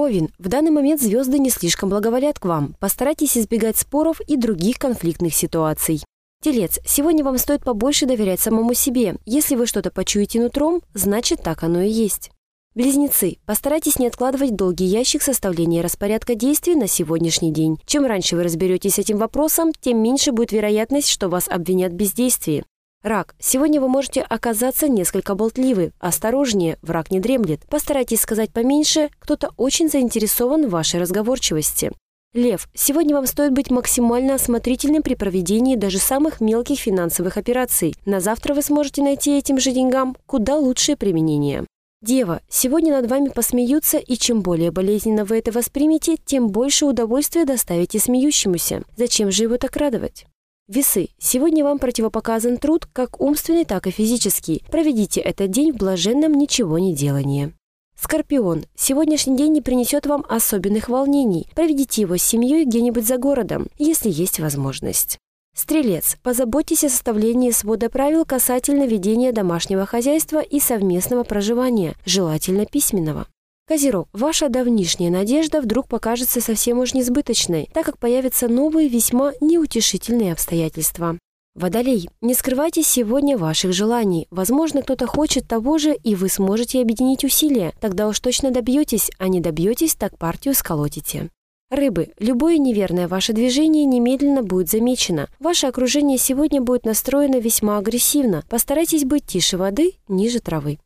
Овен, в данный момент звезды не слишком благоволят к вам. Постарайтесь избегать споров и других конфликтных ситуаций. Телец, сегодня вам стоит побольше доверять самому себе. Если вы что-то почуете нутром, значит так оно и есть. Близнецы, постарайтесь не откладывать долгий ящик составления распорядка действий на сегодняшний день. Чем раньше вы разберетесь с этим вопросом, тем меньше будет вероятность, что вас обвинят в бездействии. Рак, сегодня вы можете оказаться несколько болтливы. Осторожнее, враг не дремлет. Постарайтесь сказать поменьше, кто-то очень заинтересован в вашей разговорчивости. Лев, сегодня вам стоит быть максимально осмотрительным при проведении даже самых мелких финансовых операций. На завтра вы сможете найти этим же деньгам куда лучшее применение. Дева, сегодня над вами посмеются, и чем более болезненно вы это воспримете, тем больше удовольствия доставите смеющемуся. Зачем же его так радовать? Весы. Сегодня вам противопоказан труд, как умственный, так и физический. Проведите этот день в блаженном ничего не делании. Скорпион. Сегодняшний день не принесет вам особенных волнений. Проведите его с семьей где-нибудь за городом, если есть возможность. Стрелец, позаботьтесь о составлении свода правил касательно ведения домашнего хозяйства и совместного проживания, желательно письменного. Козерог, ваша давнишняя надежда вдруг покажется совсем уж несбыточной, так как появятся новые весьма неутешительные обстоятельства. Водолей, не скрывайте сегодня ваших желаний. Возможно, кто-то хочет того же, и вы сможете объединить усилия. Тогда уж точно добьетесь, а не добьетесь, так партию сколотите. Рыбы, любое неверное ваше движение немедленно будет замечено. Ваше окружение сегодня будет настроено весьма агрессивно. Постарайтесь быть тише воды, ниже травы.